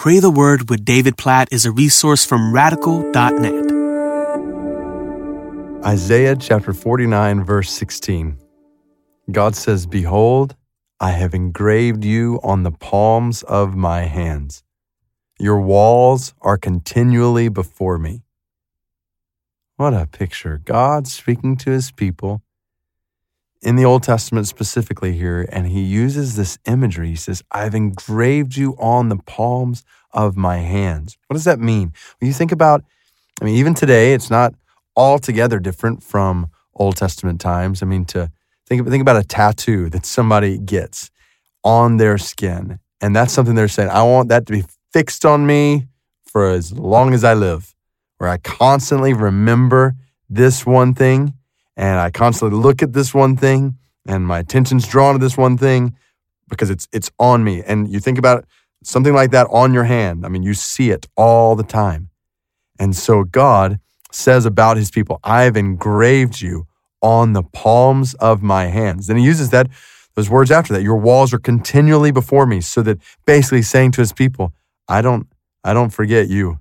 Pray the Word with David Platt is a resource from radical.net. Isaiah chapter 49, verse 16. God says, Behold, I have engraved you on the palms of my hands. Your walls are continually before me. What a picture. God speaking to his people in the Old Testament specifically here, and he uses this imagery. He says, I've engraved you on the palms of my hands. What does that mean? When you think about, I mean, even today, it's not altogether different from Old Testament times. I mean, to think, think about a tattoo that somebody gets on their skin, and that's something they're saying, I want that to be fixed on me for as long as I live where I constantly remember this one thing and I constantly look at this one thing and my attention's drawn to this one thing because it's it's on me. And you think about something like that on your hand. I mean, you see it all the time. And so God says about his people, I've engraved you on the palms of my hands. Then he uses that those words after that. Your walls are continually before me, so that basically saying to his people, I don't I don't forget you.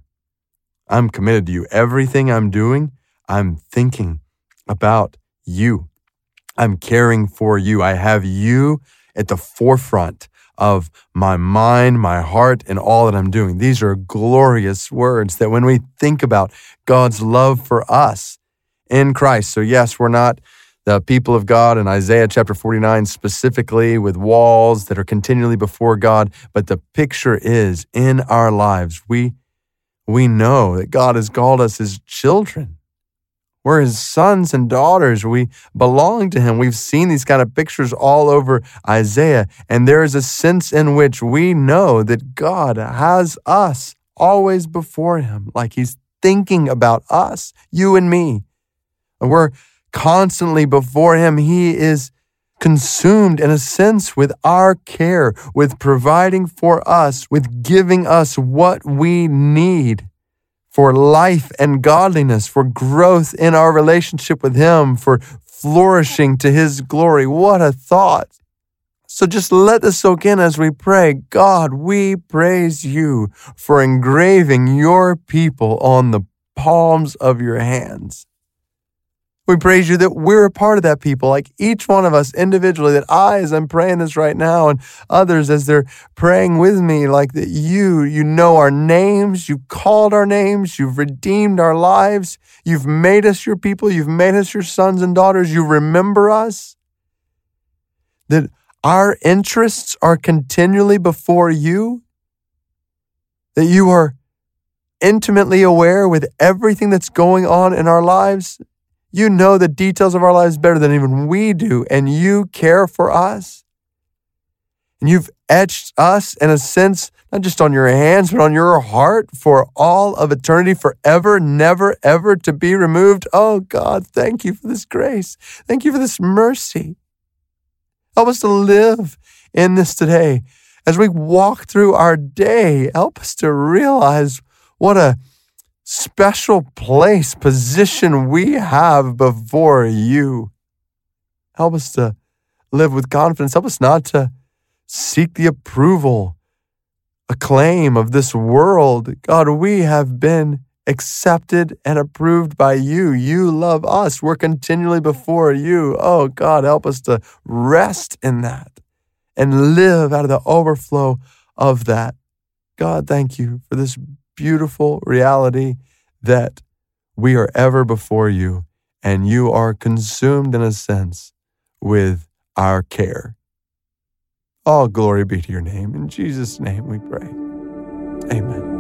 I'm committed to you. Everything I'm doing, I'm thinking about you. I'm caring for you. I have you at the forefront of my mind, my heart, and all that I'm doing. These are glorious words that when we think about God's love for us in Christ. So, yes, we're not the people of God in Isaiah chapter 49 specifically with walls that are continually before God, but the picture is in our lives, we we know that God has called us his children. We're his sons and daughters. We belong to him. We've seen these kind of pictures all over Isaiah, and there is a sense in which we know that God has us always before him, like he's thinking about us, you and me. And we're constantly before him. He is consumed in a sense with our care, with providing for us, with giving us what we need for life and godliness, for growth in our relationship with Him, for flourishing to His glory. What a thought! So just let this soak in as we pray. God, we praise you for engraving your people on the palms of your hands. We praise you that we're a part of that people, like each one of us individually, that I, as I'm praying this right now, and others as they're praying with me, like that you, you know our names, you called our names, you've redeemed our lives, you've made us your people, you've made us your sons and daughters, you remember us. That our interests are continually before you, that you are intimately aware with everything that's going on in our lives you know the details of our lives better than even we do, and you care for us. And you've etched us, in a sense, not just on your hands, but on your heart for all of eternity, forever, never, ever to be removed. Oh, God, thank you for this grace. Thank you for this mercy. Help us to live in this today. As we walk through our day, help us to realize what a special place, position we have before you. Help us to live with confidence. Help us not to seek the approval, acclaim of this world. God, we have been accepted and approved by you. You love us. We're continually before you. Oh, God, help us to rest in that and live out of the overflow of that. God, thank you for this beautiful reality that we are ever before you and you are consumed in a sense with our care. All glory be to your name. In Jesus' name we pray. Amen.